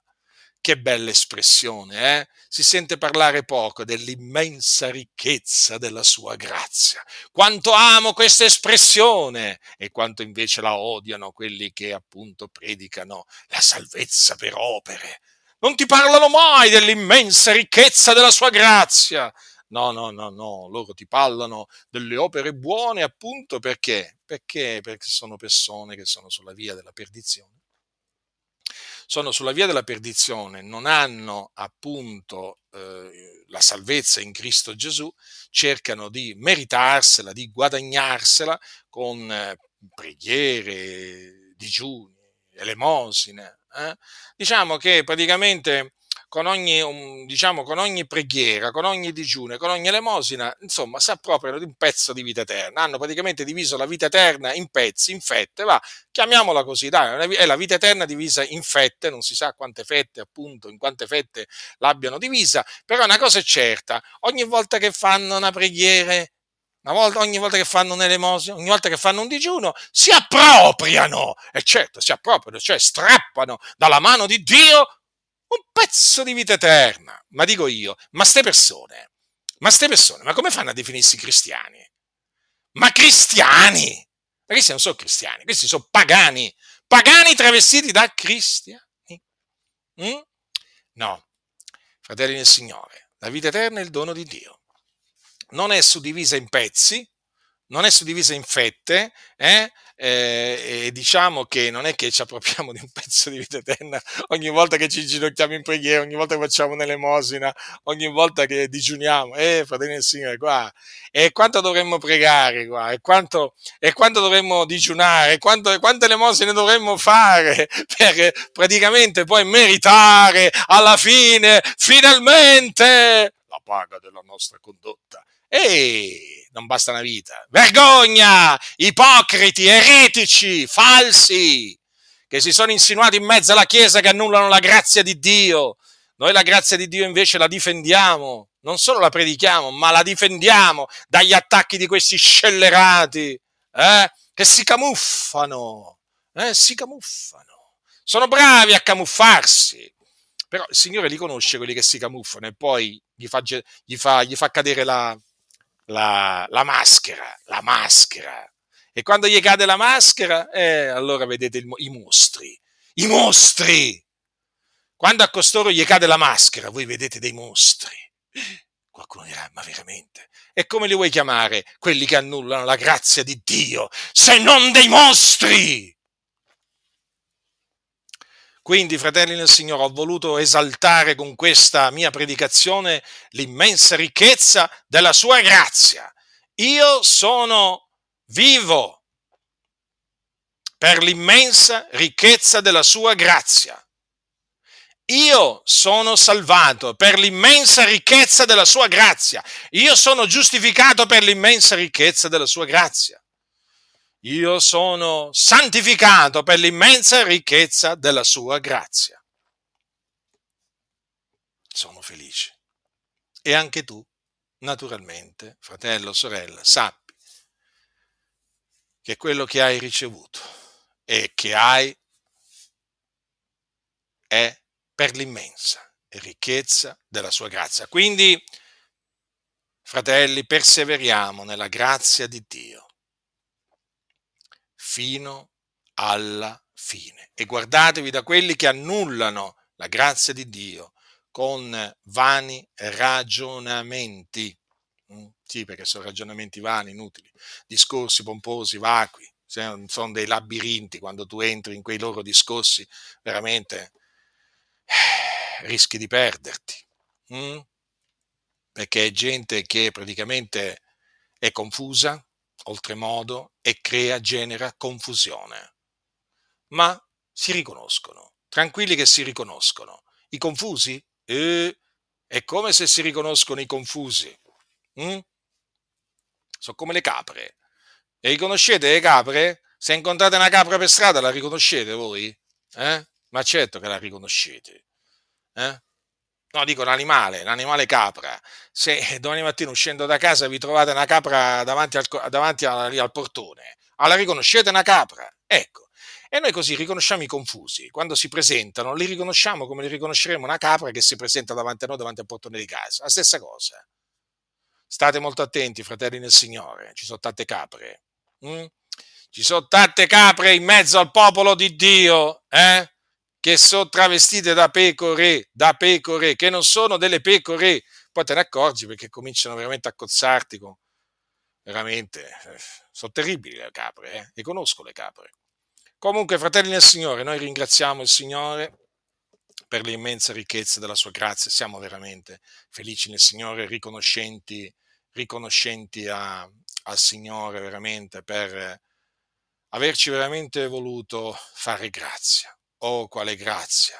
Che bella espressione, eh? Si sente parlare poco dell'immensa ricchezza della sua grazia. Quanto amo questa espressione e quanto invece la odiano quelli che appunto predicano la salvezza per opere. Non ti parlano mai dell'immensa ricchezza della sua grazia. No, no, no, no, loro ti parlano delle opere buone appunto perché? Perché? Perché sono persone che sono sulla via della perdizione. Sono sulla via della perdizione, non hanno appunto eh, la salvezza in Cristo Gesù, cercano di meritarsela, di guadagnarsela con eh, preghiere, digiuni, elemosine. Eh? Diciamo che praticamente con ogni, diciamo, con ogni preghiera, con ogni digiuno, con ogni elemosina, insomma, si appropriano di un pezzo di vita eterna. Hanno praticamente diviso la vita eterna in pezzi, in fette, va, chiamiamola così, dai, è la vita eterna divisa in fette, non si sa quante fette, appunto, in quante fette l'abbiano divisa, però una cosa è certa, ogni volta che fanno una preghiera, una volta, ogni volta che fanno un'elemosina, ogni volta che fanno un digiuno, si appropriano, e certo, si appropriano, cioè strappano dalla mano di Dio un pezzo di vita eterna. Ma dico io, ma ste persone, ma ste persone, ma come fanno a definirsi cristiani? Ma cristiani! Ma questi non sono cristiani, questi sono pagani, pagani travestiti da cristiani. Mm? No, fratelli del Signore, la vita eterna è il dono di Dio. Non è suddivisa in pezzi, non è suddivisa in fette, eh? Eh, e diciamo che non è che ci appropriamo di un (laughs) pezzo di vita eterna ogni volta che ci ginocchiamo in preghiera, ogni volta che facciamo un'elemosina, ogni volta che digiuniamo, eh, fratelli del Signore, qua, e quanto dovremmo pregare qua, e quanto, e quanto dovremmo digiunare, e quanto, quante elemosine dovremmo fare (laughs) per praticamente poi meritare alla fine, finalmente, la paga della nostra condotta. E non basta una vita. Vergogna! Ipocriti, eretici, falsi, che si sono insinuati in mezzo alla Chiesa che annullano la grazia di Dio. Noi la grazia di Dio invece la difendiamo, non solo la predichiamo, ma la difendiamo dagli attacchi di questi scellerati eh, che si camuffano, eh, si camuffano. Sono bravi a camuffarsi, però il Signore li conosce quelli che si camuffano e poi gli fa, gli fa, gli fa cadere la, la, la maschera, la maschera. E quando gli cade la maschera, eh, allora vedete il, i mostri, i mostri. Quando a costoro gli cade la maschera, voi vedete dei mostri. Qualcuno dirà, ma veramente? E come li vuoi chiamare quelli che annullano la grazia di Dio, se non dei mostri? Quindi, fratelli nel Signore, ho voluto esaltare con questa mia predicazione l'immensa ricchezza della sua grazia. Io sono vivo per l'immensa ricchezza della sua grazia. Io sono salvato per l'immensa ricchezza della sua grazia. Io sono giustificato per l'immensa ricchezza della sua grazia io sono santificato per l'immensa ricchezza della sua grazia. Sono felice. E anche tu, naturalmente, fratello, sorella, sappi che quello che hai ricevuto e che hai è per l'immensa ricchezza della sua grazia. Quindi fratelli, perseveriamo nella grazia di Dio fino alla fine. E guardatevi da quelli che annullano la grazia di Dio con vani ragionamenti. Mm? Sì, perché sono ragionamenti vani, inutili, discorsi pomposi, vacui, sono dei labirinti, quando tu entri in quei loro discorsi, veramente eh, rischi di perderti. Mm? Perché è gente che praticamente è confusa, oltremodo, e crea, genera confusione. Ma si riconoscono, tranquilli che si riconoscono. I confusi? Eh, è come se si riconoscono i confusi. Mm? Sono come le capre. Le riconoscete le capre? Se incontrate una capra per strada la riconoscete voi? Eh? Ma certo che la riconoscete. Eh? No, dico l'animale, l'animale capra. Se (laughs) domani mattina uscendo da casa vi trovate una capra davanti al, davanti al, al portone, ah, la riconoscete una capra? Ecco. E noi così riconosciamo i confusi. Quando si presentano, li riconosciamo come li riconosceremo una capra che si presenta davanti a noi, davanti al portone di casa. La stessa cosa. State molto attenti, fratelli nel Signore. Ci sono tante capre. Mm? Ci sono tante capre in mezzo al popolo di Dio, eh? Che sono travestite da pecore, da pecore, che non sono delle pecore. Poi te ne accorgi perché cominciano veramente a cozzarti con... Veramente, eh, sono terribili le capre, eh? le conosco le capre. Comunque, fratelli nel Signore, noi ringraziamo il Signore per le immense ricchezze della sua grazia, siamo veramente felici nel Signore, riconoscenti, riconoscenti a, al Signore veramente per averci veramente voluto fare grazia. Oh, quale grazia!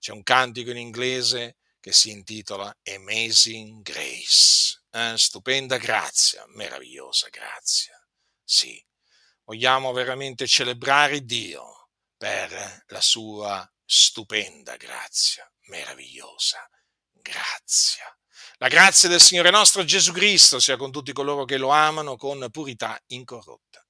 C'è un cantico in inglese che si intitola Amazing Grace. Eh? Stupenda grazia, meravigliosa grazia. Sì, vogliamo veramente celebrare Dio per la sua stupenda grazia, meravigliosa grazia. La grazia del Signore nostro Gesù Cristo sia con tutti coloro che lo amano con purità incorrotta.